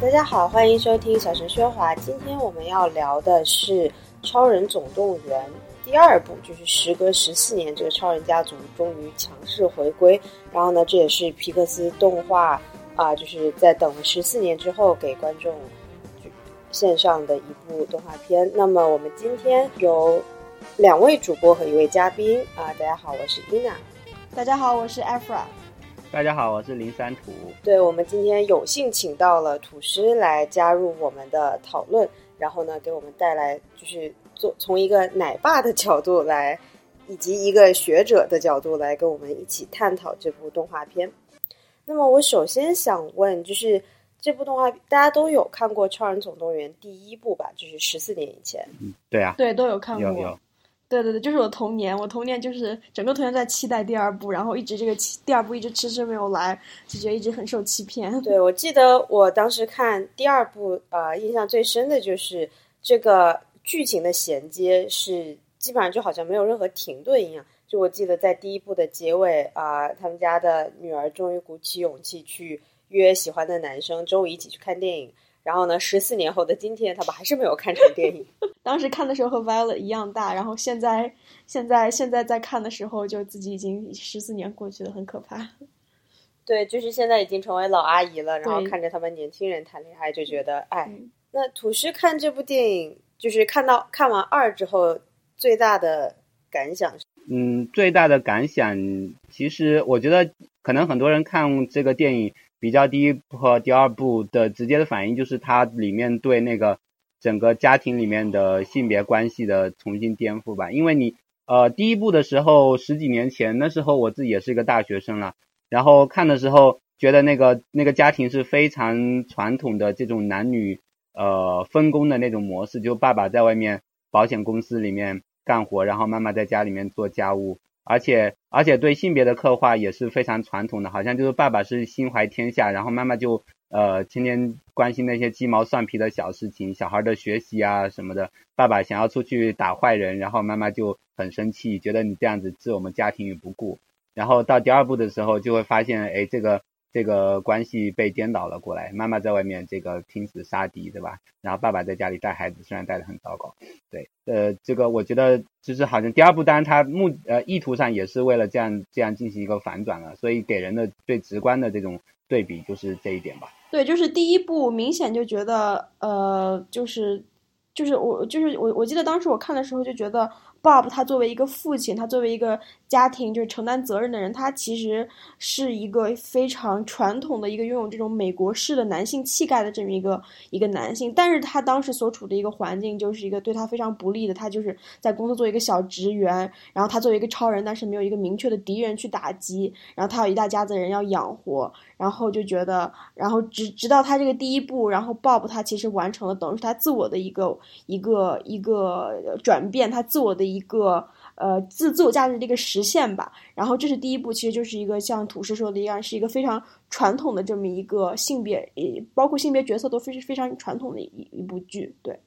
大家好，欢迎收听小陈说华。今天我们要聊的是《超人总动员》第二部，就是时隔十四年，这个超人家族终于强势回归。然后呢，这也是皮克斯动画啊，就是在等了十四年之后给观众线上的一部动画片。那么我们今天有两位主播和一位嘉宾啊，大家好，我是伊娜。大家好，我是 Afra。大家好，我是林三土。对，我们今天有幸请到了土师来加入我们的讨论，然后呢，给我们带来就是做从一个奶爸的角度来，以及一个学者的角度来跟我们一起探讨这部动画片。那么，我首先想问，就是这部动画大家都有看过《超人总动员》第一部吧？就是十四年以前。嗯，对啊，对，都有看过。有有。对对对，就是我童年，我童年就是整个童年在期待第二部，然后一直这个第二部一直迟迟没有来，就觉得一直很受欺骗。对，我记得我当时看第二部，呃，印象最深的就是这个剧情的衔接是基本上就好像没有任何停顿一样。就我记得在第一部的结尾，啊，他们家的女儿终于鼓起勇气去约喜欢的男生周五一起去看电影。然后呢？十四年后的今天，他们还是没有看成电影。当时看的时候和 Violet 一样大，然后现在现在现在在看的时候，就自己已经十四年过去了，很可怕。对，就是现在已经成为老阿姨了，然后看着他们年轻人谈恋爱，就觉得哎。那土师看这部电影，就是看到看完二之后，最大的感想是？嗯，最大的感想，其实我觉得可能很多人看这个电影。比较第一部和第二部的直接的反应就是它里面对那个整个家庭里面的性别关系的重新颠覆吧。因为你呃第一部的时候十几年前那时候我自己也是一个大学生了，然后看的时候觉得那个那个家庭是非常传统的这种男女呃分工的那种模式，就爸爸在外面保险公司里面干活，然后妈妈在家里面做家务。而且而且对性别的刻画也是非常传统的，好像就是爸爸是心怀天下，然后妈妈就呃天天关心那些鸡毛蒜皮的小事情，小孩的学习啊什么的。爸爸想要出去打坏人，然后妈妈就很生气，觉得你这样子置我们家庭于不顾。然后到第二部的时候，就会发现，哎，这个。这个关系被颠倒了过来，妈妈在外面这个拼死杀敌，对吧？然后爸爸在家里带孩子，虽然带的很糟糕，对，呃，这个我觉得就是好像第二部，当然它目呃意图上也是为了这样这样进行一个反转了，所以给人的最直观的这种对比就是这一点吧。对，就是第一部明显就觉得呃，就是就是我就是我我记得当时我看的时候就觉得。Bob 他作为一个父亲，他作为一个家庭就是承担责任的人，他其实是一个非常传统的一个拥有这种美国式的男性气概的这么一个一个男性。但是他当时所处的一个环境就是一个对他非常不利的，他就是在公司做一个小职员，然后他作为一个超人，但是没有一个明确的敌人去打击，然后他有一大家子人要养活，然后就觉得，然后直直到他这个第一步，然后 Bob 他其实完成了等于是他自我的一个一个一个转变，他自我的。一个呃自自我价值的一个实现吧，然后这是第一步，其实就是一个像土师说的一样，是一个非常传统的这么一个性别，包括性别角色都非常非常传统的一一部剧。对，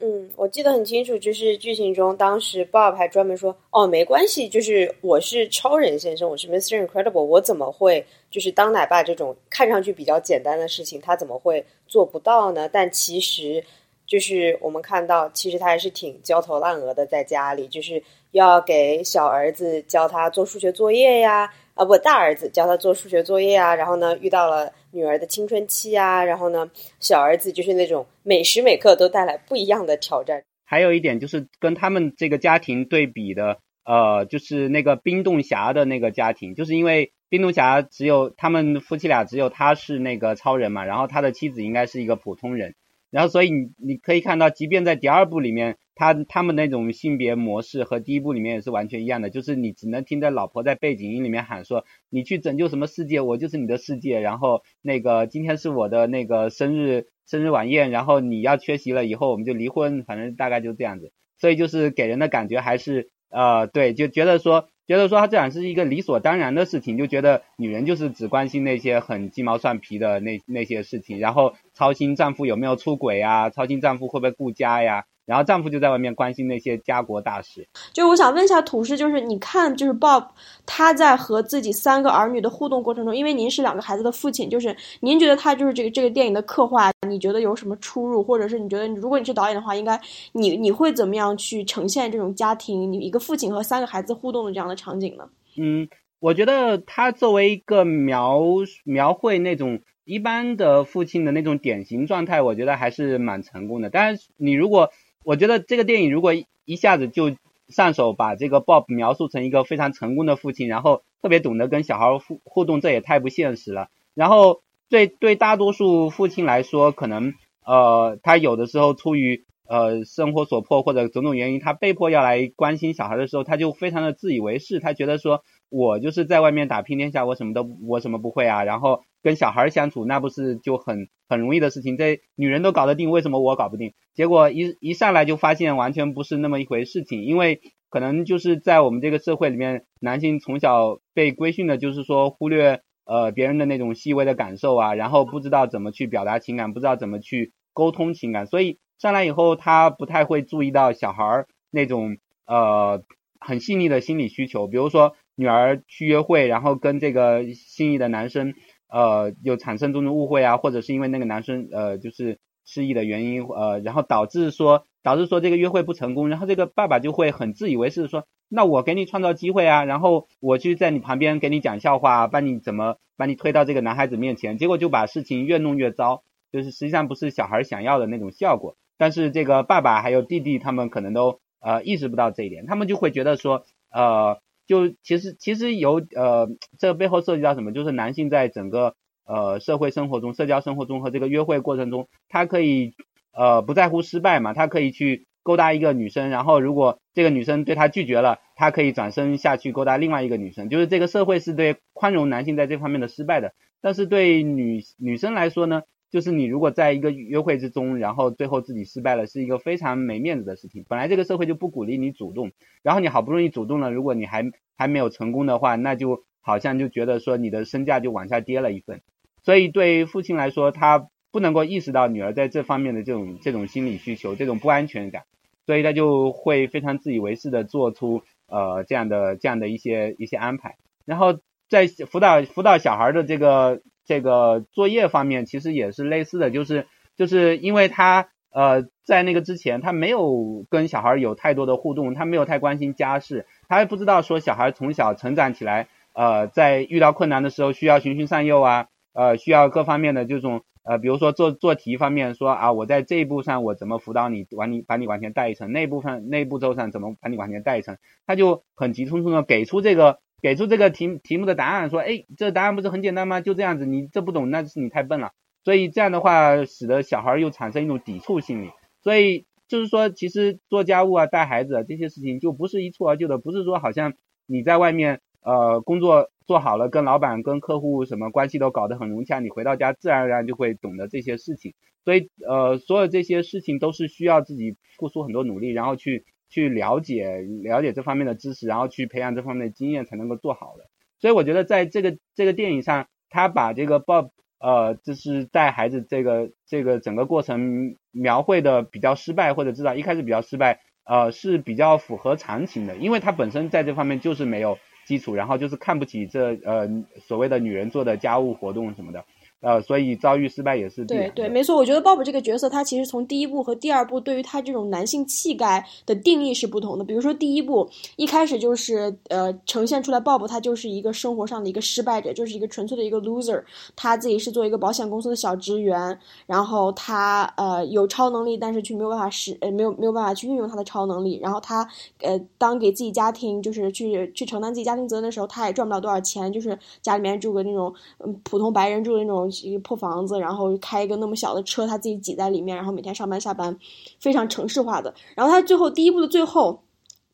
嗯，我记得很清楚，就是剧情中当时 Bob 还专门说：“哦，没关系，就是我是超人先生，我是 Mr. Incredible，我怎么会就是当奶爸这种看上去比较简单的事情，他怎么会做不到呢？”但其实。就是我们看到，其实他还是挺焦头烂额的，在家里就是要给小儿子教他做数学作业呀，啊不，大儿子教他做数学作业啊。然后呢，遇到了女儿的青春期啊，然后呢，小儿子就是那种每时每刻都带来不一样的挑战。还有一点就是跟他们这个家庭对比的，呃，就是那个冰冻侠的那个家庭，就是因为冰冻侠只有他们夫妻俩，只有他是那个超人嘛，然后他的妻子应该是一个普通人。然后，所以你你可以看到，即便在第二部里面，他他们那种性别模式和第一部里面也是完全一样的，就是你只能听着老婆在背景音里面喊说：“你去拯救什么世界，我就是你的世界。”然后那个今天是我的那个生日生日晚宴，然后你要缺席了，以后我们就离婚，反正大概就这样子。所以就是给人的感觉还是呃，对，就觉得说。觉得说他这样是一个理所当然的事情，就觉得女人就是只关心那些很鸡毛蒜皮的那那些事情，然后操心丈夫有没有出轨啊，操心丈夫会不会顾家呀，然后丈夫就在外面关心那些家国大事。就我想问一下土师，就是你看，就是 Bob 他在和自己三个儿女的互动过程中，因为您是两个孩子的父亲，就是您觉得他就是这个这个电影的刻画，你觉得有什么出入，或者是你觉得如果你是导演的话，应该你你会怎么样去呈现这种家庭，你一个父亲和三个孩子互动的这样的场景呢？嗯，我觉得他作为一个描描绘那种。一般的父亲的那种典型状态，我觉得还是蛮成功的。但是你如果，我觉得这个电影如果一下子就上手把这个 Bob 描述成一个非常成功的父亲，然后特别懂得跟小孩互互动，这也太不现实了。然后对对大多数父亲来说，可能呃他有的时候出于呃生活所迫或者种种原因，他被迫要来关心小孩的时候，他就非常的自以为是，他觉得说。我就是在外面打拼天下，我什么都我什么不会啊？然后跟小孩相处，那不是就很很容易的事情？这女人都搞得定，为什么我搞不定？结果一一上来就发现完全不是那么一回事情，因为可能就是在我们这个社会里面，男性从小被规训的就是说忽略呃别人的那种细微的感受啊，然后不知道怎么去表达情感，不知道怎么去沟通情感，所以上来以后他不太会注意到小孩那种呃很细腻的心理需求，比如说。女儿去约会，然后跟这个心仪的男生，呃，有产生种种误会啊，或者是因为那个男生，呃，就是失忆的原因，呃，然后导致说，导致说这个约会不成功，然后这个爸爸就会很自以为是说，那我给你创造机会啊，然后我去在你旁边给你讲笑话，帮你怎么把你推到这个男孩子面前，结果就把事情越弄越糟，就是实际上不是小孩想要的那种效果，但是这个爸爸还有弟弟他们可能都呃意识不到这一点，他们就会觉得说，呃。就其实其实有呃，这背后涉及到什么？就是男性在整个呃社会生活中、社交生活中和这个约会过程中，他可以呃不在乎失败嘛，他可以去勾搭一个女生，然后如果这个女生对他拒绝了，他可以转身下去勾搭另外一个女生。就是这个社会是对宽容男性在这方面的失败的，但是对女女生来说呢？就是你如果在一个约会之中，然后最后自己失败了，是一个非常没面子的事情。本来这个社会就不鼓励你主动，然后你好不容易主动了，如果你还还没有成功的话，那就好像就觉得说你的身价就往下跌了一份。所以对于父亲来说，他不能够意识到女儿在这方面的这种这种心理需求、这种不安全感，所以他就会非常自以为是的做出呃这样的这样的一些一些安排。然后在辅导辅导小孩的这个。这个作业方面其实也是类似的，就是就是因为他呃在那个之前他没有跟小孩有太多的互动，他没有太关心家事，他也不知道说小孩从小成长起来，呃在遇到困难的时候需要循循善诱啊，呃需要各方面的这种呃比如说做做题方面说啊我在这一步上我怎么辅导你往你把你往前带一层，那部分那步骤上怎么把你往前带一层，他就很急匆匆的给出这个。给出这个题题目的答案，说，哎，这答案不是很简单吗？就这样子，你这不懂，那是你太笨了。所以这样的话，使得小孩又产生一种抵触心理。所以就是说，其实做家务啊、带孩子这些事情，就不是一蹴而就的，不是说好像你在外面呃工作做好了，跟老板、跟客户什么关系都搞得很融洽，你回到家自然而然就会懂得这些事情。所以呃，所有这些事情都是需要自己付出很多努力，然后去。去了解了解这方面的知识，然后去培养这方面的经验，才能够做好的。所以我觉得在这个这个电影上，他把这个 Bob 呃，就是带孩子这个这个整个过程描绘的比较失败，或者至少一开始比较失败，呃，是比较符合常情的，因为他本身在这方面就是没有基础，然后就是看不起这呃所谓的女人做的家务活动什么的。呃，所以遭遇失败也是对对，没错。我觉得鲍勃这个角色，他其实从第一部和第二部对于他这种男性气概的定义是不同的。比如说第一部一开始就是呃呈现出来，鲍勃他就是一个生活上的一个失败者，就是一个纯粹的一个 loser。他自己是做一个保险公司的小职员，然后他呃有超能力，但是却没有办法使呃没有没有办法去运用他的超能力。然后他呃当给自己家庭就是去去承担自己家庭责任的时候，他也赚不了多少钱，就是家里面住个那种嗯普通白人住的那种。一个破房子，然后开一个那么小的车，他自己挤在里面，然后每天上班下班，非常城市化的。然后他最后第一部的最后，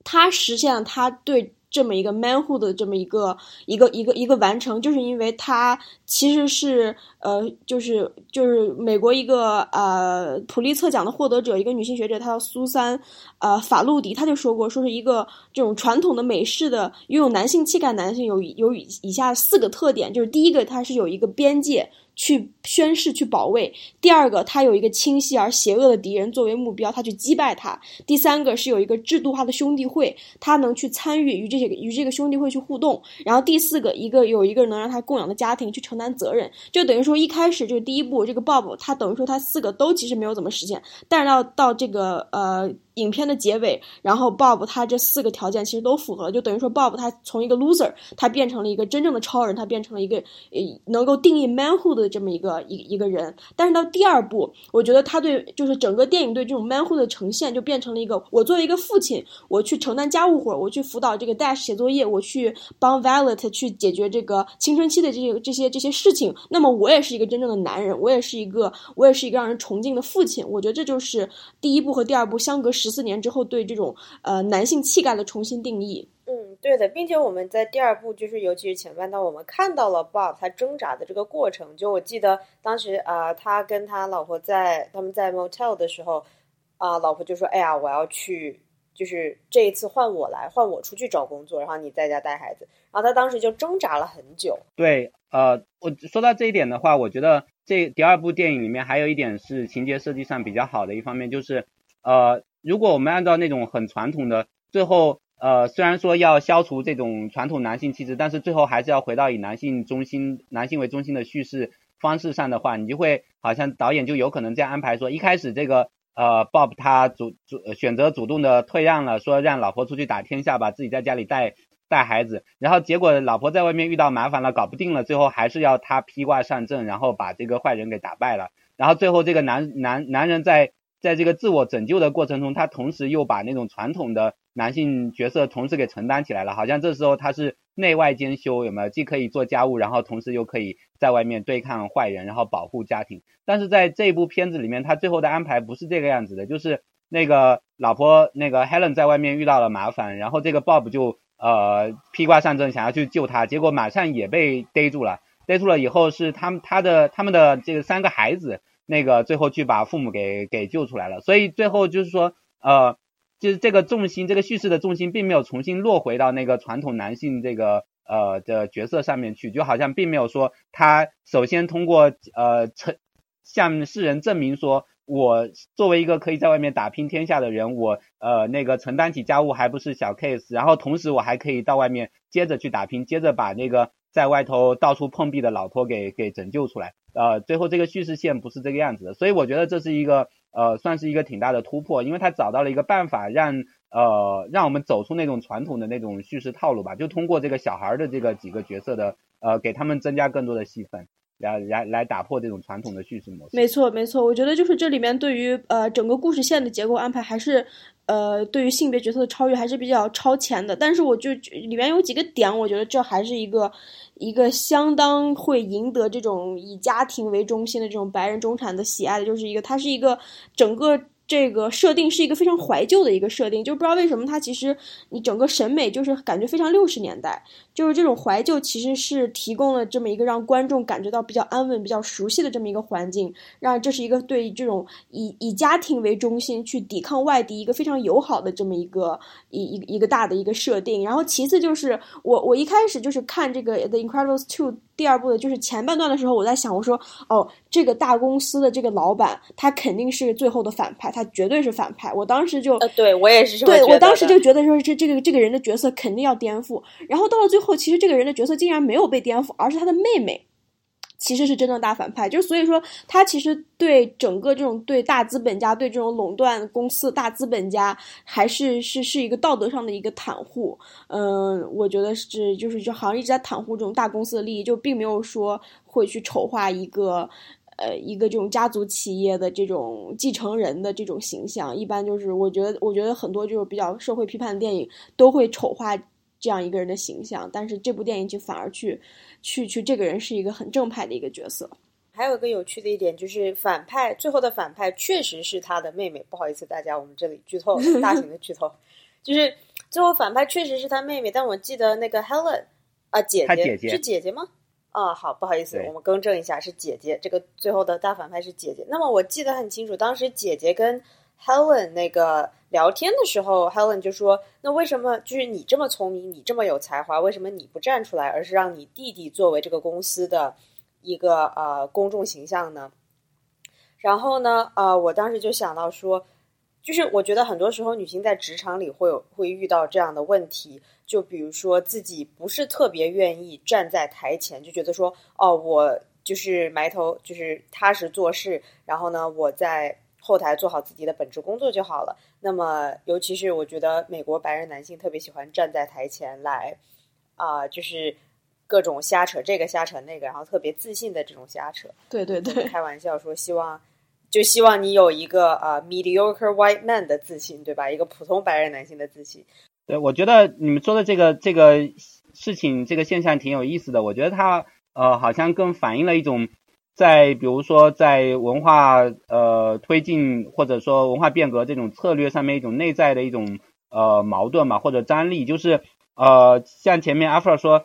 他实现了他对。这么一个 manhood 的这么一个一个一个一个完成，就是因为他其实是呃，就是就是美国一个呃普利策奖的获得者，一个女性学者，她叫苏珊呃法路迪，她就说过，说是一个这种传统的美式的拥有男性气概男性有有以下四个特点，就是第一个，他是有一个边界。去宣誓去保卫；第二个，他有一个清晰而邪恶的敌人作为目标，他去击败他；第三个是有一个制度化的兄弟会，他能去参与与这些与这个兄弟会去互动；然后第四个，一个有一个能让他供养的家庭去承担责任。就等于说一开始这个第一步，这个 Bob 他等于说他四个都其实没有怎么实现，但是到到这个呃。影片的结尾，然后 Bob 他这四个条件其实都符合，就等于说 Bob 他从一个 loser，他变成了一个真正的超人，他变成了一个呃能够定义 manhood 的这么一个一一个人。但是到第二部，我觉得他对就是整个电影对这种 manhood 的呈现，就变成了一个我作为一个父亲，我去承担家务活，我去辅导这个 Dash 写作业，我去帮 Violet 去解决这个青春期的这些这些这些事情。那么我也是一个真正的男人，我也是一个我也是一个让人崇敬的父亲。我觉得这就是第一部和第二部相隔十。十四年之后，对这种呃男性气概的重新定义。嗯，对的，并且我们在第二部，就是尤其是前半段，我们看到了 Bob 他挣扎的这个过程。就我记得当时啊，他跟他老婆在他们在 motel 的时候，啊，老婆就说：“哎呀，我要去，就是这一次换我来，换我出去找工作，然后你在家带孩子。”然后他当时就挣扎了很久。对，呃，我说到这一点的话，我觉得这第二部电影里面还有一点是情节设计上比较好的一方面，就是呃。如果我们按照那种很传统的，最后呃虽然说要消除这种传统男性气质，但是最后还是要回到以男性中心、男性为中心的叙事方式上的话，你就会好像导演就有可能这样安排说，一开始这个呃 Bob 他主主选择主动的退让了，说让老婆出去打天下，吧自己在家里带带孩子，然后结果老婆在外面遇到麻烦了，搞不定了，最后还是要他披挂上阵，然后把这个坏人给打败了，然后最后这个男男男人在。在这个自我拯救的过程中，他同时又把那种传统的男性角色同时给承担起来了，好像这时候他是内外兼修，有没有？既可以做家务，然后同时又可以在外面对抗坏人，然后保护家庭。但是在这部片子里面，他最后的安排不是这个样子的，就是那个老婆那个 Helen 在外面遇到了麻烦，然后这个 Bob 就呃披挂上阵，想要去救她，结果马上也被逮住了。逮住了以后是他们他的他们的这个三个孩子。那个最后去把父母给给救出来了，所以最后就是说，呃，就是这个重心，这个叙事的重心并没有重新落回到那个传统男性这个呃的角色上面去，就好像并没有说他首先通过呃成向世人证明说，我作为一个可以在外面打拼天下的人，我呃那个承担起家务还不是小 case，然后同时我还可以到外面接着去打拼，接着把那个。在外头到处碰壁的老婆给给拯救出来，呃，最后这个叙事线不是这个样子的，所以我觉得这是一个呃，算是一个挺大的突破，因为他找到了一个办法，让呃让我们走出那种传统的那种叙事套路吧，就通过这个小孩的这个几个角色的呃，给他们增加更多的戏份。来来来打破这种传统的叙事模式。没错，没错，我觉得就是这里面对于呃整个故事线的结构安排，还是呃对于性别角色的超越还是比较超前的。但是我就里面有几个点，我觉得这还是一个一个相当会赢得这种以家庭为中心的这种白人中产的喜爱的，就是一个它是一个整个。这个设定是一个非常怀旧的一个设定，就不知道为什么它其实你整个审美就是感觉非常六十年代，就是这种怀旧其实是提供了这么一个让观众感觉到比较安稳、比较熟悉的这么一个环境，让这是一个对这种以以家庭为中心去抵抗外敌一个非常友好的这么一个一一一个大的一个设定。然后其次就是我我一开始就是看这个《The Incredibles 2》。第二部的就是前半段的时候，我在想，我说，哦，这个大公司的这个老板，他肯定是最后的反派，他绝对是反派。我当时就，对我也是，对我当时就觉得说，这这个这个人的角色肯定要颠覆。然后到了最后，其实这个人的角色竟然没有被颠覆，而是他的妹妹。其实是真正大反派，就是所以说他其实对整个这种对大资本家对这种垄断公司大资本家还是是是一个道德上的一个袒护，嗯，我觉得是就是就好像一直在袒护这种大公司的利益，就并没有说会去丑化一个呃一个这种家族企业的这种继承人的这种形象，一般就是我觉得我觉得很多就是比较社会批判的电影都会丑化。这样一个人的形象，但是这部电影就反而去，去去，这个人是一个很正派的一个角色。还有一个有趣的一点就是，反派最后的反派确实是他的妹妹。不好意思，大家，我们这里剧透，大型的剧透，就是最后反派确实是他妹妹。但我记得那个 Helen 啊，姐姐是姐姐吗？啊，好，不好意思，我们更正一下，是姐姐。这个最后的大反派是姐姐。那么我记得很清楚，当时姐姐跟 Helen 那个。聊天的时候，Helen 就说：“那为什么就是你这么聪明，你这么有才华，为什么你不站出来，而是让你弟弟作为这个公司的一个呃公众形象呢？然后呢，呃，我当时就想到说，就是我觉得很多时候女性在职场里会有会遇到这样的问题，就比如说自己不是特别愿意站在台前，就觉得说，哦，我就是埋头就是踏实做事，然后呢，我在后台做好自己的本职工作就好了。那么，尤其是我觉得美国白人男性特别喜欢站在台前来，啊，就是各种瞎扯这个瞎扯那个，然后特别自信的这种瞎扯。对对对，开玩笑说希望。就希望你有一个呃 mediocre white man 的自信，对吧？一个普通白人男性的自信。对，我觉得你们说的这个这个事情，这个现象挺有意思的。我觉得它呃，好像更反映了一种在比如说在文化呃推进或者说文化变革这种策略上面一种内在的一种呃矛盾嘛，或者张力。就是呃，像前面阿弗尔说，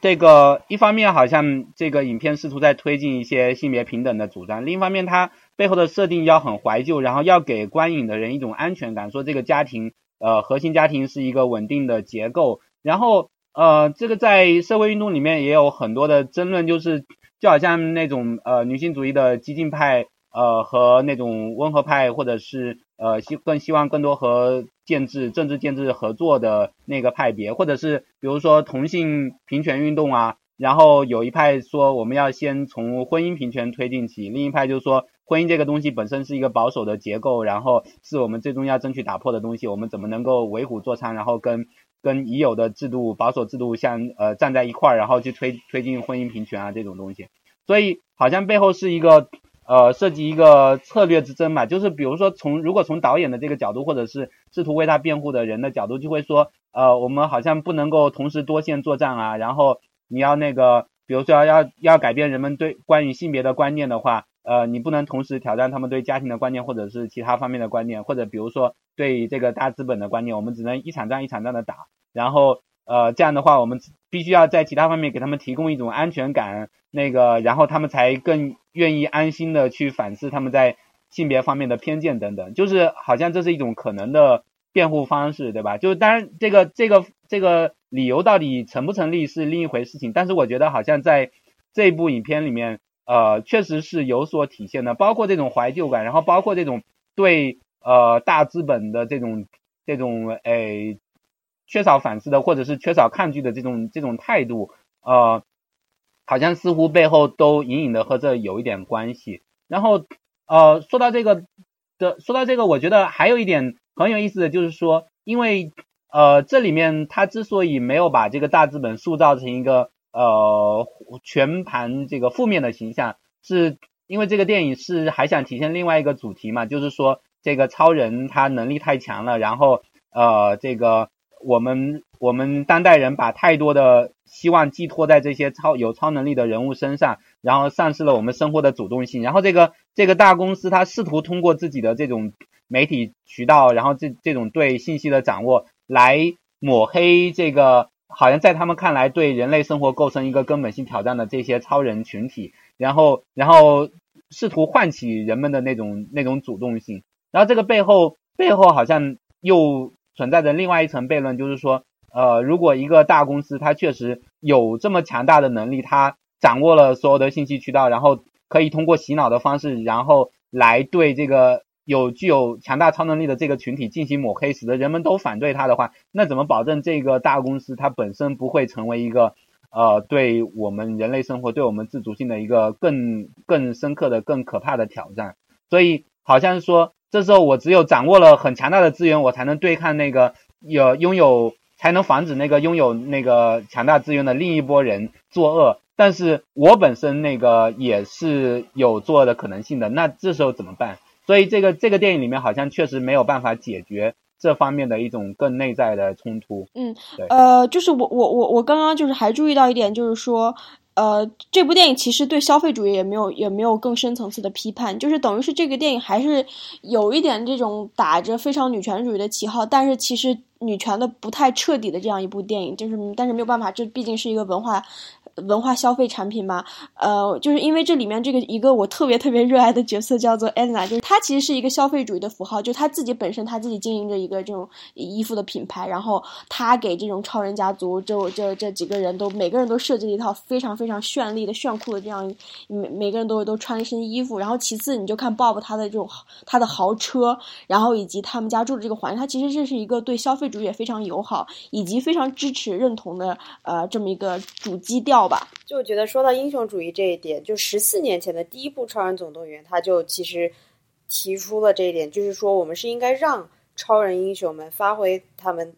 这个一方面好像这个影片试图在推进一些性别平等的主张，另一方面它。背后的设定要很怀旧，然后要给观影的人一种安全感，说这个家庭，呃，核心家庭是一个稳定的结构。然后，呃，这个在社会运动里面也有很多的争论，就是就好像那种呃女性主义的激进派，呃和那种温和派，或者是呃希更希望更多和建制政治建制合作的那个派别，或者是比如说同性平权运动啊。然后有一派说我们要先从婚姻平权推进起，另一派就是说婚姻这个东西本身是一个保守的结构，然后是我们最终要争取打破的东西，我们怎么能够为虎作伥，然后跟跟已有的制度保守制度相呃站在一块儿，然后去推推进婚姻平权啊这种东西，所以好像背后是一个呃涉及一个策略之争嘛，就是比如说从如果从导演的这个角度，或者是试图为他辩护的人的角度，就会说呃我们好像不能够同时多线作战啊，然后。你要那个，比如说要要改变人们对关于性别的观念的话，呃，你不能同时挑战他们对家庭的观念，或者是其他方面的观念，或者比如说对这个大资本的观念，我们只能一场仗一场仗的打。然后，呃，这样的话，我们必须要在其他方面给他们提供一种安全感，那个，然后他们才更愿意安心的去反思他们在性别方面的偏见等等。就是好像这是一种可能的辩护方式，对吧？就是当然这个这个这个。理由到底成不成立是另一回事情，但是我觉得好像在这部影片里面，呃，确实是有所体现的，包括这种怀旧感，然后包括这种对呃大资本的这种这种诶缺少反思的，或者是缺少抗拒的这种这种态度，呃，好像似乎背后都隐隐的和这有一点关系。然后呃，说到这个的，说到这个，我觉得还有一点很有意思的就是说，因为。呃，这里面他之所以没有把这个大资本塑造成一个呃全盘这个负面的形象，是因为这个电影是还想体现另外一个主题嘛，就是说这个超人他能力太强了，然后呃这个我们我们当代人把太多的希望寄托在这些超有超能力的人物身上，然后丧失了我们生活的主动性，然后这个这个大公司他试图通过自己的这种媒体渠道，然后这这种对信息的掌握。来抹黑这个，好像在他们看来对人类生活构成一个根本性挑战的这些超人群体，然后，然后试图唤起人们的那种那种主动性。然后这个背后背后好像又存在着另外一层悖论，就是说，呃，如果一个大公司它确实有这么强大的能力，它掌握了所有的信息渠道，然后可以通过洗脑的方式，然后来对这个。有具有强大超能力的这个群体进行抹黑，使得人们都反对他的话，那怎么保证这个大公司它本身不会成为一个呃对我们人类生活、对我们自主性的一个更更深刻的、更可怕的挑战？所以好像说，这时候我只有掌握了很强大的资源，我才能对抗那个有拥有，才能防止那个拥有那个强大资源的另一波人作恶。但是我本身那个也是有作恶的可能性的，那这时候怎么办？所以这个这个电影里面好像确实没有办法解决这方面的一种更内在的冲突。嗯，对，呃，就是我我我我刚刚就是还注意到一点，就是说，呃，这部电影其实对消费主义也没有也没有更深层次的批判，就是等于是这个电影还是有一点这种打着非常女权主义的旗号，但是其实女权的不太彻底的这样一部电影，就是但是没有办法，这毕竟是一个文化。文化消费产品嘛，呃，就是因为这里面这个一个我特别特别热爱的角色叫做 Anna，就是她其实是一个消费主义的符号，就她自己本身她自己经营着一个这种衣服的品牌，然后她给这种超人家族这这这几个人都每个人都设计了一套非常非常绚丽的炫酷的这样每每个人都都穿一身衣服，然后其次你就看 Bob 他的这种他的豪车，然后以及他们家住的这个环境，他其实这是一个对消费主也非常友好，以及非常支持认同的呃这么一个主基调吧。就我觉得说到英雄主义这一点，就十四年前的第一部《超人总动员》，他就其实提出了这一点，就是说我们是应该让超人英雄们发挥他们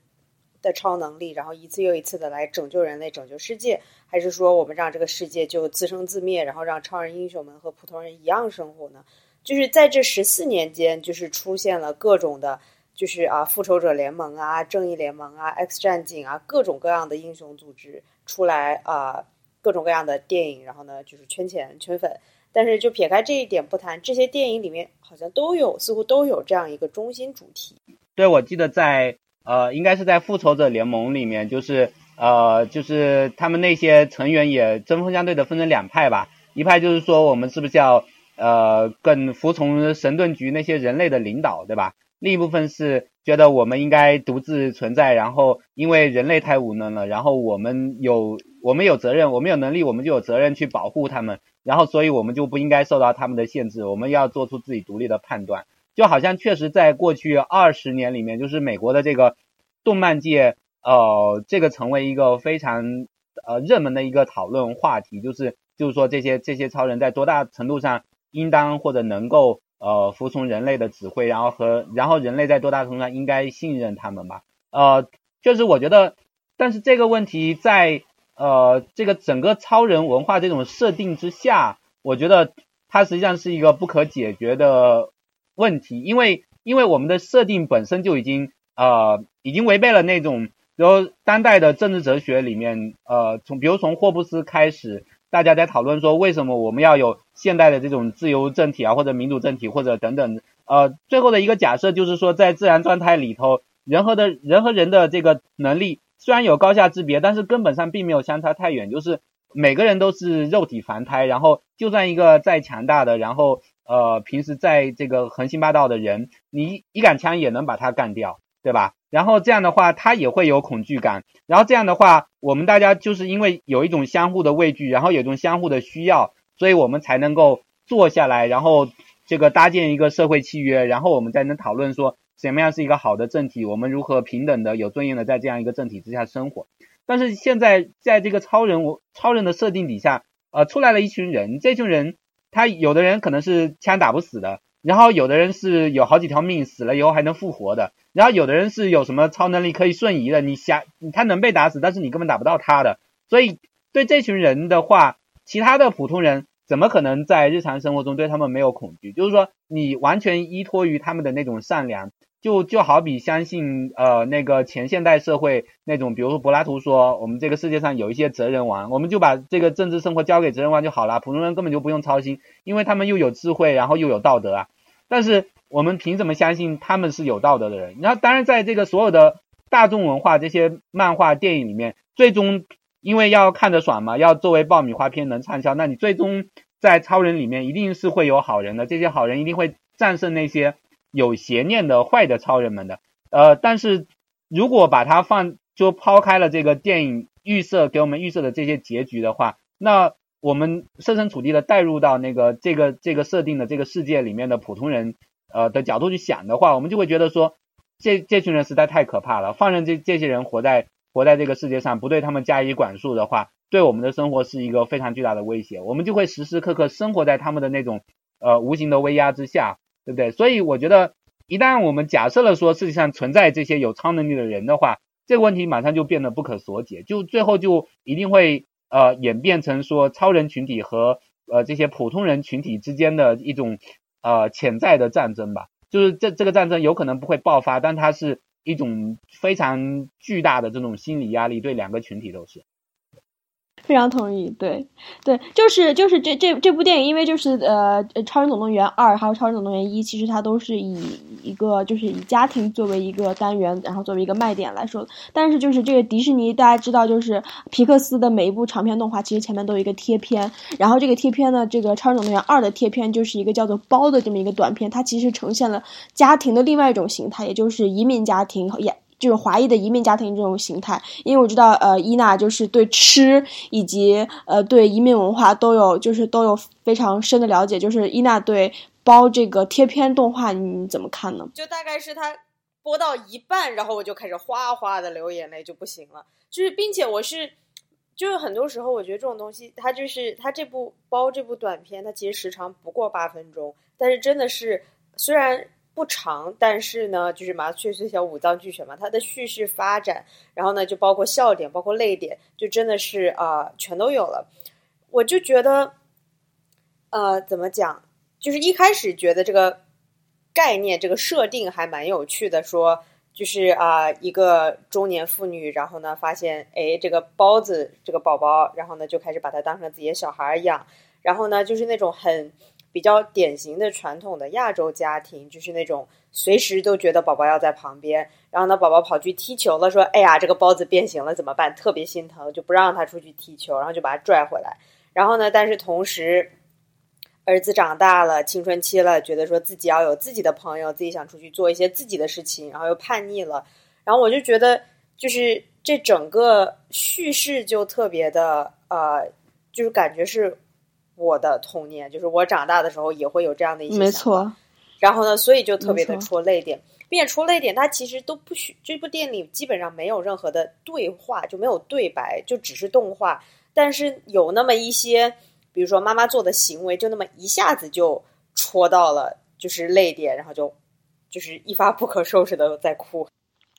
的超能力，然后一次又一次的来拯救人类、拯救世界，还是说我们让这个世界就自生自灭，然后让超人英雄们和普通人一样生活呢？就是在这十四年间，就是出现了各种的，就是啊，复仇者联盟啊、正义联盟啊、X 战警啊，各种各样的英雄组织出来啊。各种各样的电影，然后呢，就是圈钱圈粉。但是就撇开这一点不谈，这些电影里面好像都有，似乎都有这样一个中心主题。对，我记得在呃，应该是在复仇者联盟里面，就是呃，就是他们那些成员也针锋相对的分成两派吧。一派就是说，我们是不是要呃更服从神盾局那些人类的领导，对吧？另一部分是觉得我们应该独自存在，然后因为人类太无能了，然后我们有。我们有责任，我们有能力，我们就有责任去保护他们。然后，所以我们就不应该受到他们的限制。我们要做出自己独立的判断。就好像确实在过去二十年里面，就是美国的这个动漫界，呃，这个成为一个非常呃热门的一个讨论话题，就是就是说这些这些超人在多大程度上应当或者能够呃服从人类的指挥，然后和然后人类在多大程度上应该信任他们吧？呃，就是我觉得，但是这个问题在。呃，这个整个超人文化这种设定之下，我觉得它实际上是一个不可解决的问题，因为因为我们的设定本身就已经呃已经违背了那种，然后当代的政治哲学里面，呃，从比如从霍布斯开始，大家在讨论说为什么我们要有现代的这种自由政体啊，或者民主政体，或者等等，呃，最后的一个假设就是说，在自然状态里头，人和的人和人的这个能力。虽然有高下之别，但是根本上并没有相差太远。就是每个人都是肉体凡胎，然后就算一个再强大的，然后呃平时在这个横行霸道的人，你一杆枪也能把他干掉，对吧？然后这样的话，他也会有恐惧感。然后这样的话，我们大家就是因为有一种相互的畏惧，然后有一种相互的需要，所以我们才能够坐下来，然后这个搭建一个社会契约，然后我们才能讨论说。什么样是一个好的政体？我们如何平等的、有尊严的在这样一个政体之下生活？但是现在在这个超人我超人的设定底下，呃，出来了一群人，这群人他有的人可能是枪打不死的，然后有的人是有好几条命，死了以后还能复活的，然后有的人是有什么超能力可以瞬移的，你想他能被打死，但是你根本打不到他的。所以对这群人的话，其他的普通人。怎么可能在日常生活中对他们没有恐惧？就是说，你完全依托于他们的那种善良，就就好比相信呃那个前现代社会那种，比如说柏拉图说，我们这个世界上有一些哲人王，我们就把这个政治生活交给哲人王就好了，普通人根本就不用操心，因为他们又有智慧，然后又有道德啊。但是我们凭什么相信他们是有道德的人？那当然，在这个所有的大众文化这些漫画电影里面，最终。因为要看着爽嘛，要作为爆米花片能畅销，那你最终在超人里面一定是会有好人的，这些好人一定会战胜那些有邪念的坏的超人们的。呃，但是如果把它放，就抛开了这个电影预设给我们预设的这些结局的话，那我们设身处地的带入到那个这个这个设定的这个世界里面的普通人呃的角度去想的话，我们就会觉得说，这这群人实在太可怕了，放任这这些人活在。活在这个世界上，不对他们加以管束的话，对我们的生活是一个非常巨大的威胁。我们就会时时刻刻生活在他们的那种呃无形的威压之下，对不对？所以我觉得，一旦我们假设了说世界上存在这些有超能力的人的话，这个问题马上就变得不可所解，就最后就一定会呃演变成说超人群体和呃这些普通人群体之间的一种呃潜在的战争吧。就是这这个战争有可能不会爆发，但它是。一种非常巨大的这种心理压力，对两个群体都是。非常同意，对，对，就是就是这这这部电影，因为就是呃，《超人总动员二》还有《超人总动员一》，其实它都是以一个就是以家庭作为一个单元，然后作为一个卖点来说。但是就是这个迪士尼，大家知道，就是皮克斯的每一部长篇动画，其实前面都有一个贴片。然后这个贴片呢，这个《超人总动员二》的贴片就是一个叫做“包”的这么一个短片，它其实呈现了家庭的另外一种形态，也就是移民家庭也。就是华裔的移民家庭这种形态，因为我知道，呃，伊娜就是对吃以及呃对移民文化都有就是都有非常深的了解。就是伊娜对包这个贴片动画你怎么看呢？就大概是他播到一半，然后我就开始哗哗的流眼泪，就不行了。就是并且我是，就是很多时候我觉得这种东西，它就是它这部包这部短片，它其实时长不过八分钟，但是真的是虽然。不长，但是呢，就是麻雀虽小五脏俱全嘛。它的叙事发展，然后呢，就包括笑点，包括泪点，就真的是啊，全都有了。我就觉得，呃，怎么讲？就是一开始觉得这个概念、这个设定还蛮有趣的，说就是啊，一个中年妇女，然后呢，发现哎，这个包子这个宝宝，然后呢，就开始把它当成自己的小孩养，然后呢，就是那种很。比较典型的传统的亚洲家庭，就是那种随时都觉得宝宝要在旁边。然后呢，宝宝跑去踢球了，说：“哎呀，这个包子变形了，怎么办？”特别心疼，就不让他出去踢球，然后就把他拽回来。然后呢，但是同时，儿子长大了，青春期了，觉得说自己要有自己的朋友，自己想出去做一些自己的事情，然后又叛逆了。然后我就觉得，就是这整个叙事就特别的，呃，就是感觉是。我的童年就是我长大的时候也会有这样的一些没错，然后呢，所以就特别的戳泪点，并且戳泪点，它其实都不许这部电影里基本上没有任何的对话，就没有对白，就只是动画，但是有那么一些，比如说妈妈做的行为，就那么一下子就戳到了，就是泪点，然后就就是一发不可收拾的在哭，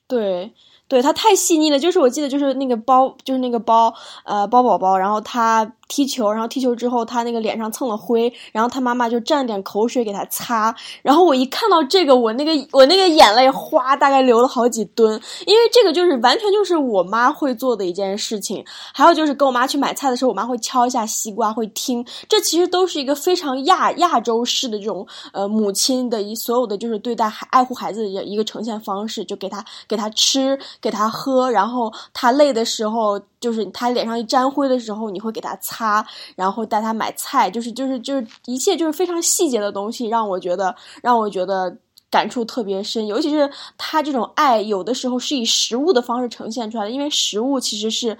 对。对他太细腻了，就是我记得就是那个包，就是那个包，呃，包宝宝，然后他踢球，然后踢球之后他那个脸上蹭了灰，然后他妈妈就蘸点口水给他擦，然后我一看到这个，我那个我那个眼泪哗，大概流了好几吨，因为这个就是完全就是我妈会做的一件事情。还有就是跟我妈去买菜的时候，我妈会敲一下西瓜，会听，这其实都是一个非常亚亚洲式的这种呃母亲的一所有的就是对待孩爱护孩子的一个呈现方式，就给他给给他吃。给他喝，然后他累的时候，就是他脸上一沾灰的时候，你会给他擦，然后带他买菜，就是就是就是一切就是非常细节的东西，让我觉得让我觉得感触特别深，尤其是他这种爱，有的时候是以食物的方式呈现出来的，因为食物其实是。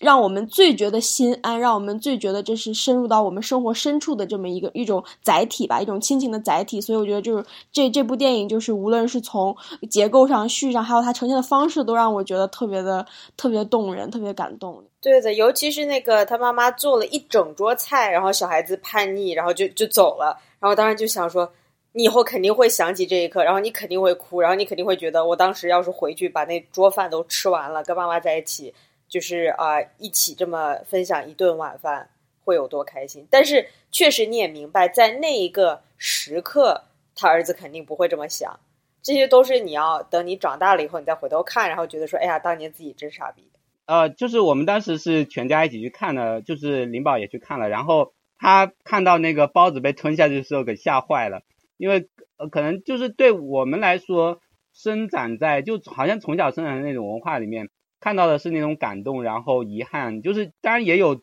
让我们最觉得心安，让我们最觉得这是深入到我们生活深处的这么一个一种载体吧，一种亲情的载体。所以我觉得就是这这部电影，就是无论是从结构上、叙上，还有它呈现的方式，都让我觉得特别的特别动人，特别感动。对的，尤其是那个他妈妈做了一整桌菜，然后小孩子叛逆，然后就就走了，然后当时就想说，你以后肯定会想起这一刻，然后你肯定会哭，然后你肯定会觉得，我当时要是回去把那桌饭都吃完了，跟妈妈在一起。就是啊，一起这么分享一顿晚饭会有多开心？但是确实你也明白，在那一个时刻，他儿子肯定不会这么想。这些都是你要等你长大了以后，你再回头看，然后觉得说，哎呀，当年自己真傻逼。呃，就是我们当时是全家一起去看的，就是林宝也去看了，然后他看到那个包子被吞下去的时候给吓坏了，因为呃，可能就是对我们来说，生长在就好像从小生长的那种文化里面。看到的是那种感动，然后遗憾，就是当然也有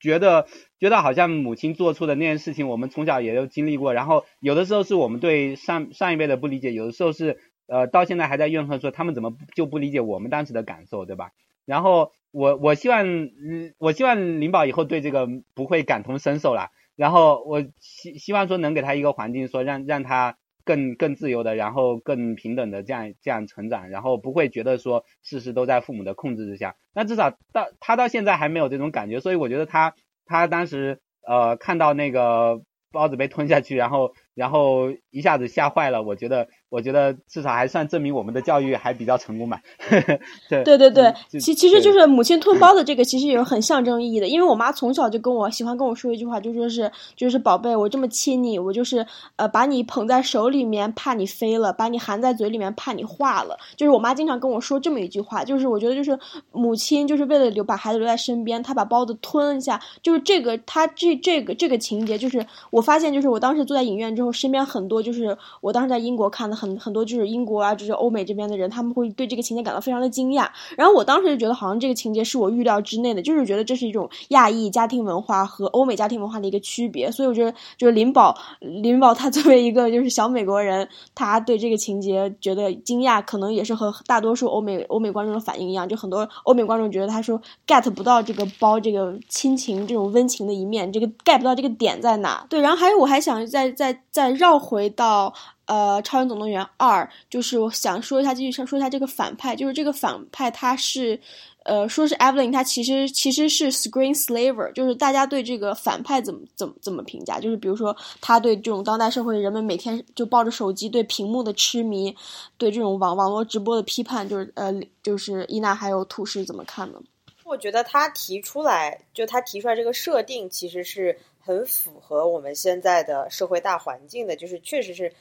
觉得觉得好像母亲做出的那件事情，我们从小也都经历过。然后有的时候是我们对上上一辈的不理解，有的时候是呃到现在还在怨恨说他们怎么就不理解我们当时的感受，对吧？然后我我希望嗯我希望林宝以后对这个不会感同身受了。然后我希希望说能给他一个环境，说让让他。更更自由的，然后更平等的这样这样成长，然后不会觉得说事事都在父母的控制之下。那至少到他到现在还没有这种感觉，所以我觉得他他当时呃看到那个包子被吞下去，然后然后一下子吓坏了。我觉得，我觉得至少还算证明我们的教育还比较成功吧。对对对其其实就是母亲吞包的这个，其实也有很象征意义的。因为我妈从小就跟我喜欢跟我说一句话，就说是就是宝贝，我这么亲你，我就是呃把你捧在手里面，怕你飞了；把你含在嘴里面，怕你化了。就是我妈经常跟我说这么一句话，就是我觉得就是母亲就是为了留把孩子留在身边，她把包子吞一下，就是这个她这这个这个情节，就是我发现就是我当时坐在影院之后，我身边很多就是我当时在英国看的很很多就是英国啊，就是欧美这边的人，他们会对这个情节感到非常的惊讶。然后我当时就觉得好像这个情节是我预料之内的，就是觉得这是一种亚裔家庭文化和欧美家庭文化的一个区别。所以我觉得就是林宝林宝他作为一个就是小美国人，他对这个情节觉得惊讶，可能也是和大多数欧美欧美观众的反应一样，就很多欧美观众觉得他说 get 不到这个包这个亲情这种温情的一面，这个 get 不到这个点在哪。对，然后还有我还想再再再绕回到。呃，《超人总动员二》就是我想说一下，继续说一下这个反派，就是这个反派他是，呃，说是 Evelyn，他其实其实是 Screen Slaver，就是大家对这个反派怎么怎么怎么评价？就是比如说他对这种当代社会人们每天就抱着手机对屏幕的痴迷，对这种网网络直播的批判，就是呃，就是伊娜还有土是怎么看呢？我觉得他提出来，就他提出来这个设定，其实是很符合我们现在的社会大环境的，就是确实是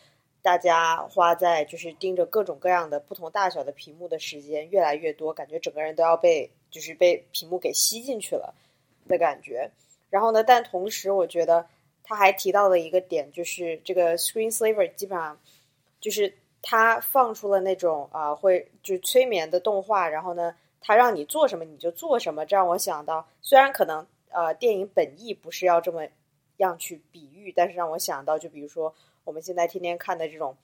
大家花在就是盯着各种各样的不同大小的屏幕的时间越来越多，感觉整个人都要被就是被屏幕给吸进去了的感觉。然后呢，但同时我觉得他还提到了一个点，就是这个 Screen Slaver 基本上就是他放出了那种啊、会就催眠的动画，然后呢。他让你做什么你就做什么，这让我想到，虽然可能呃电影本意不是要这么样去比喻，但是让我想到，就比如说我们现在天天看的这种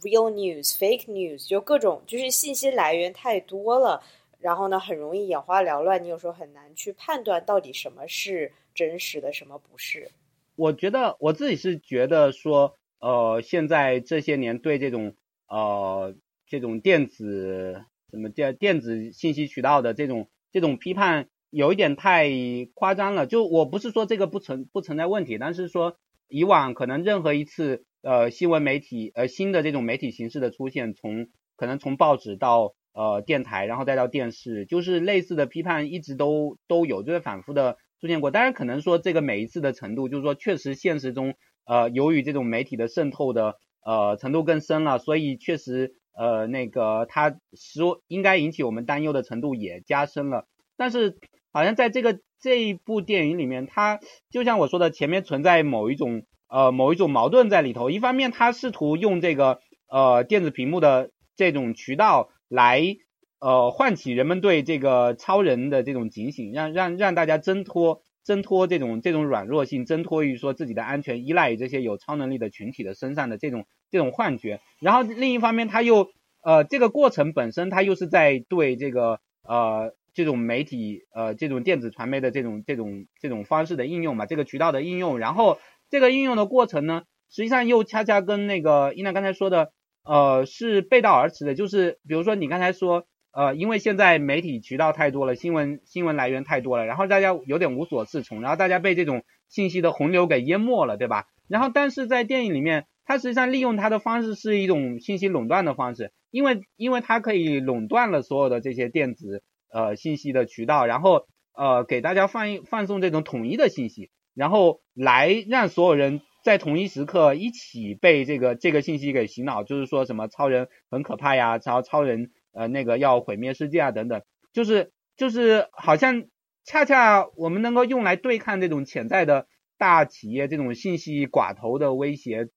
real news、fake news，就各种就是信息来源太多了，然后呢很容易眼花缭乱，你有时候很难去判断到底什么是真实的，什么不是。我觉得我自己是觉得说，呃，现在这些年对这种呃这种电子什么电电子信息渠道的这种这种批判，有一点太夸张了。就我不是说这个不存不存在问题，但是说以往可能任何一次呃新闻媒体呃新的这种媒体形式的出现，从可能从报纸到呃电台，然后再到电视，就是类似的批判一直都都有，就是反复的出现过。当然可能说这个每一次的程度，就是说确实现实中呃由于这种媒体的渗透的呃程度更深了，所以确实。呃，那个它说应该引起我们担忧的程度也加深了，但是好像在这个这一部电影里面，它就像我说的，前面存在某一种呃某一种矛盾在里头。一方面，它试图用这个呃电子屏幕的这种渠道来呃唤起人们对这个超人的这种警醒，让让让大家挣脱挣脱这种这种软弱性，挣脱于说自己的安全依赖于这些有超能力的群体的身上的这种。这种幻觉，然后另一方面，他又呃，这个过程本身，他又是在对这个呃这种媒体呃这种电子传媒的这种这种这种方式的应用嘛，这个渠道的应用，然后这个应用的过程呢，实际上又恰恰跟那个伊娜刚才说的呃是背道而驰的，就是比如说你刚才说呃，因为现在媒体渠道太多了，新闻新闻来源太多了，然后大家有点无所适从，然后大家被这种信息的洪流给淹没了，对吧？然后但是在电影里面。它实际上利用它的方式是一种信息垄断的方式，因为因为它可以垄断了所有的这些电子呃信息的渠道，然后呃给大家放放送这种统一的信息，然后来让所有人在同一时刻一起被这个这个信息给洗脑，就是说什么超人很可怕呀，超超人呃那个要毁灭世界啊等等，就是就是好像恰恰我们能够用来对抗这种潜在的大企业这种信息寡头的威胁。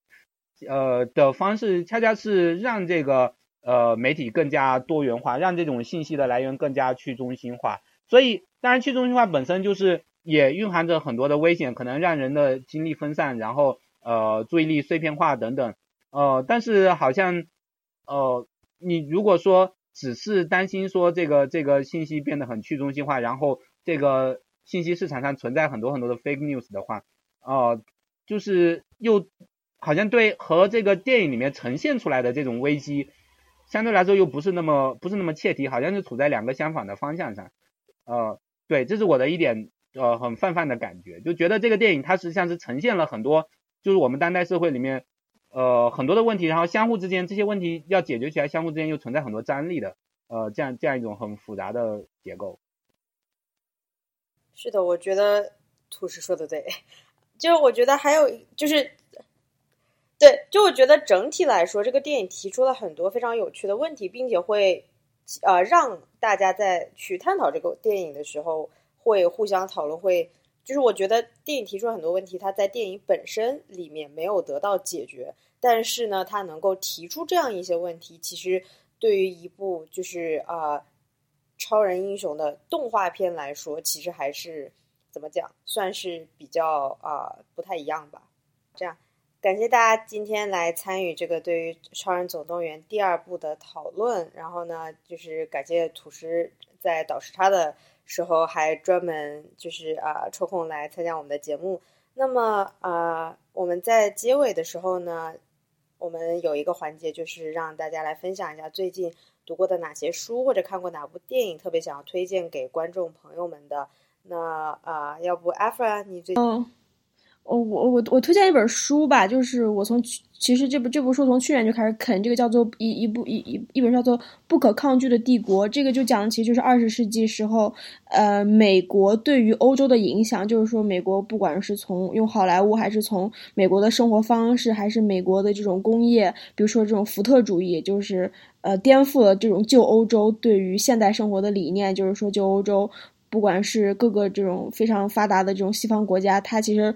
呃的方式，恰恰是让这个呃媒体更加多元化，让这种信息的来源更加去中心化。所以，当然去中心化本身就是也蕴含着很多的危险，可能让人的精力分散，然后呃注意力碎片化等等。呃，但是好像呃你如果说只是担心说这个这个信息变得很去中心化，然后这个信息市场上存在很多很多的 fake news 的话，呃，就是又。好像对和这个电影里面呈现出来的这种危机，相对来说又不是那么不是那么切题，好像是处在两个相反的方向上。呃，对，这是我的一点呃很泛泛的感觉，就觉得这个电影它实际上是呈现了很多，就是我们当代社会里面呃很多的问题，然后相互之间这些问题要解决起来，相互之间又存在很多张力的，呃，这样这样一种很复杂的结构。是的，我觉得土石说的对，就是我觉得还有就是，对，就我觉得整体来说，这个电影提出了很多非常有趣的问题，并且会呃让大家在去探讨这个电影的时候会互相讨论，会。就是我觉得电影提出了很多问题，它在电影本身里面没有得到解决，但是呢，它能够提出这样一些问题，其实对于一部就是啊超人英雄的动画片来说，其实还是怎么讲，算是比较啊不太一样吧。这样，感谢大家今天来参与这个对于《超人总动员》第二部的讨论，然后呢，就是感谢土师在导时差的。时候还专门就是啊抽空来参加我们的节目。那么啊，我们在结尾的时候呢，我们有一个环节，就是让大家来分享一下最近读过的哪些书或者看过哪部电影，特别想要推荐给观众朋友们的。那啊，要不 Afra 你最嗯。哦，我我我推荐一本书吧，就是我从其实这部这部书从去年就开始啃，这个叫做一一部一一一本叫做《不可抗拒的帝国》，这个就讲的其实就是二十世纪时候，呃，美国对于欧洲的影响，就是说美国不管是从用好莱坞，还是从美国的生活方式，还是美国的这种工业，比如说这种福特主义，就是呃颠覆了这种旧欧洲对于现代生活的理念，就是说旧欧洲不管是各个这种非常发达的这种西方国家，它其实。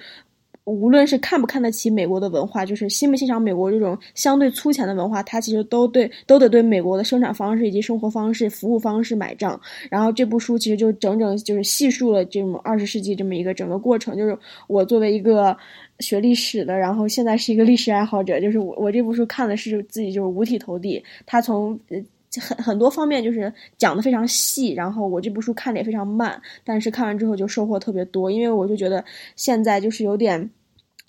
无论是看不看得起美国的文化，就是欣不欣赏美国这种相对粗浅的文化，它其实都对都得对美国的生产方式以及生活方式、服务方式买账。然后这部书其实就整整就是细述了这种二十世纪这么一个整个过程。就是我作为一个学历史的，然后现在是一个历史爱好者，就是我我这部书看的是自己就是五体投地。他从呃很很多方面就是讲的非常细，然后我这部书看的也非常慢，但是看完之后就收获特别多，因为我就觉得现在就是有点。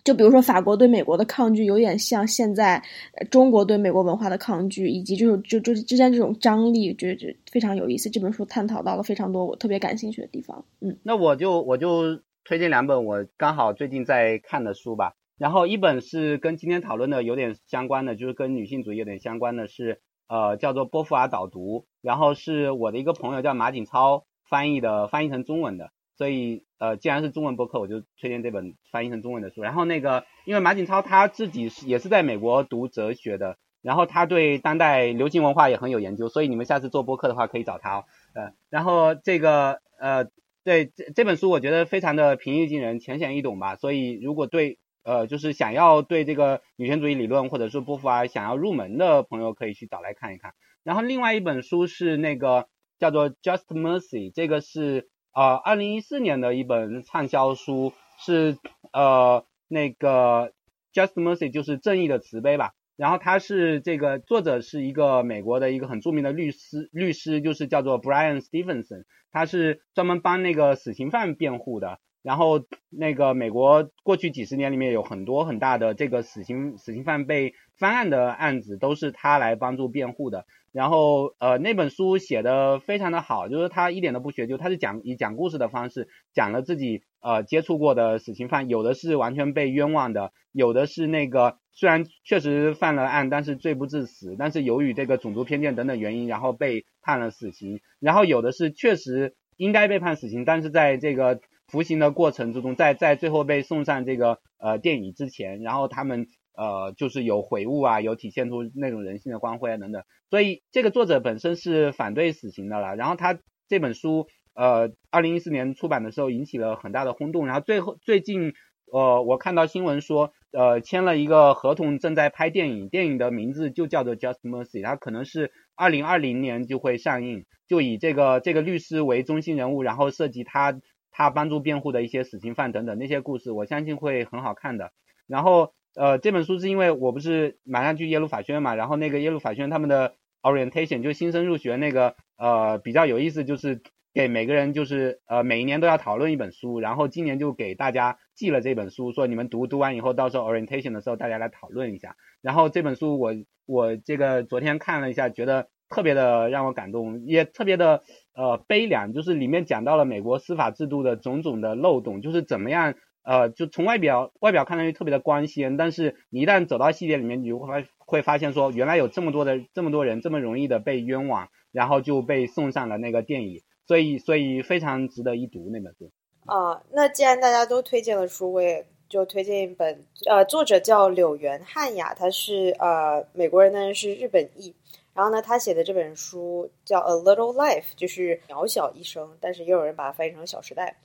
就比如说，法国对美国的抗拒有点像现在中国对美国文化的抗拒，以及就是就就之间这种张力，觉得非常有意思。这本书探讨到了非常多我特别感兴趣的地方。嗯，那我就我就推荐两本我刚好最近在看的书吧。然后一本是跟今天讨论的有点相关的，就是跟女性主义有点相关的，是呃叫做《波伏娃导读》，然后是我的一个朋友叫马景超翻译的，翻译成中文的。所以，呃，既然是中文播客，我就推荐这本翻译成中文的书。然后那个，因为马景超他自己是也是在美国读哲学的，然后他对当代流行文化也很有研究，所以你们下次做播客的话可以找他哦。呃，然后这个，呃，对这这本书我觉得非常的平易近人、浅显易懂吧。所以如果对，呃，就是想要对这个女权主义理论或者是波伏娃想要入门的朋友，可以去找来看一看。然后另外一本书是那个叫做《Just Mercy》，这个是。呃，二零一四年的一本畅销书是呃那个 Just Mercy，就是正义的慈悲吧。然后他是这个作者是一个美国的一个很著名的律师，律师就是叫做 Brian Stevenson，他是专门帮那个死刑犯辩护的。然后那个美国过去几十年里面有很多很大的这个死刑死刑犯被翻案的案子，都是他来帮助辩护的。然后，呃，那本书写的非常的好，就是他一点都不学究，他是讲以讲故事的方式讲了自己呃接触过的死刑犯，有的是完全被冤枉的，有的是那个虽然确实犯了案，但是罪不至死，但是由于这个种族偏见等等原因，然后被判了死刑，然后有的是确实应该被判死刑，但是在这个服刑的过程之中，在在最后被送上这个呃电椅之前，然后他们。呃，就是有悔悟啊，有体现出那种人性的光辉啊等等，所以这个作者本身是反对死刑的了。然后他这本书，呃，二零一四年出版的时候引起了很大的轰动。然后最后最近，呃，我看到新闻说，呃，签了一个合同，正在拍电影，电影的名字就叫做 Just Mercy，它可能是二零二零年就会上映，就以这个这个律师为中心人物，然后涉及他他帮助辩护的一些死刑犯等等那些故事，我相信会很好看的。然后。呃，这本书是因为我不是马上去耶鲁法学院嘛，然后那个耶鲁法学院他们的 orientation 就新生入学那个呃比较有意思，就是给每个人就是呃每一年都要讨论一本书，然后今年就给大家寄了这本书，说你们读读完以后，到时候 orientation 的时候大家来讨论一下。然后这本书我我这个昨天看了一下，觉得特别的让我感动，也特别的呃悲凉，就是里面讲到了美国司法制度的种种的漏洞，就是怎么样。呃，就从外表外表看上去特别的光鲜，但是你一旦走到细节里面，你就会发会发现说，原来有这么多的这么多人这么容易的被冤枉，然后就被送上了那个电影，所以所以非常值得一读那本书。啊，那既然大家都推荐了书，我也就推荐一本，呃，作者叫柳原汉雅，他是呃美国人，但是是日本裔。然后呢，他写的这本书叫《A Little Life》，就是渺小一生，但是也有人把它翻译成《小时代》。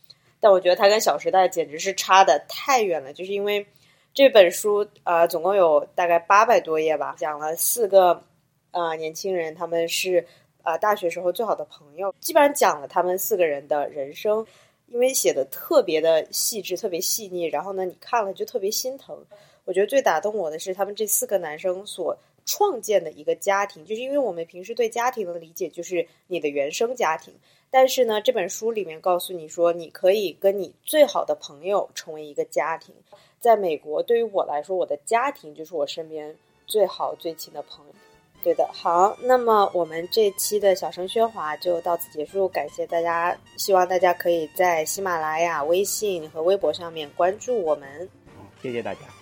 但我觉得它跟《小时代》简直是差的太远了，就是因为这本书呃总共有大概八百多页吧，讲了四个呃年轻人，他们是呃大学时候最好的朋友，基本上讲了他们四个人的人生。因为写的特别的细致，特别细腻，然后呢，你看了就特别心疼。我觉得最打动我的是他们这四个男生所创建的一个家庭，就是因为我们平时对家庭的理解就是你的原生家庭，但是呢，这本书里面告诉你说，你可以跟你最好的朋友成为一个家庭。在美国，对于我来说，我的家庭就是我身边最好最亲的朋友。对的，好，那么我们这期的小声喧哗就到此结束，感谢大家，希望大家可以在喜马拉雅、微信和微博上面关注我们。谢谢大家。